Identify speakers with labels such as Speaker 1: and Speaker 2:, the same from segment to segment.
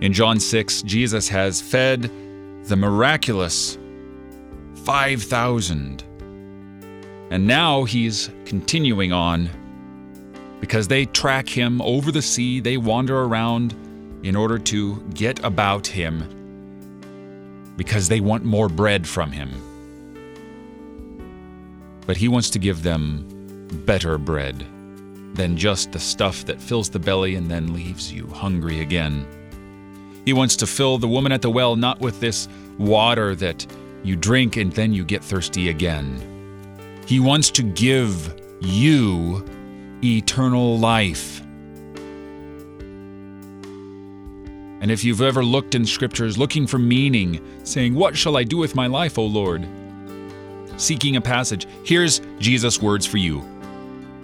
Speaker 1: In John 6, Jesus has fed the miraculous 5,000. And now he's continuing on because they track him over the sea, they wander around in order to get about him because they want more bread from him. But he wants to give them better bread than just the stuff that fills the belly and then leaves you hungry again. He wants to fill the woman at the well not with this water that you drink and then you get thirsty again. He wants to give you eternal life. And if you've ever looked in scriptures looking for meaning, saying, What shall I do with my life, O Lord? Seeking a passage, here's Jesus' words for you.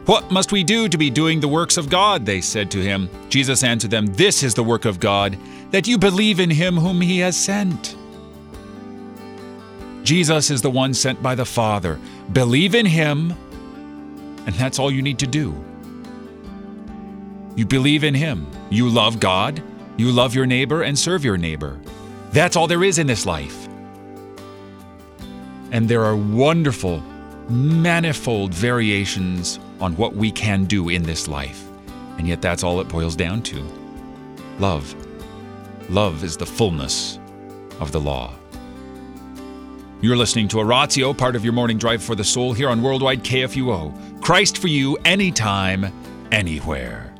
Speaker 1: What must we do to be doing the works of God? They said to him. Jesus answered them, This is the work of God, that you believe in him whom he has sent. Jesus is the one sent by the Father. Believe in him, and that's all you need to do. You believe in him. You love God. You love your neighbor and serve your neighbor. That's all there is in this life. And there are wonderful, manifold variations on what we can do in this life. And yet, that's all it boils down to love. Love is the fullness of the law. You're listening to Oratio, part of your morning drive for the soul here on Worldwide KFUO. Christ for you, anytime, anywhere.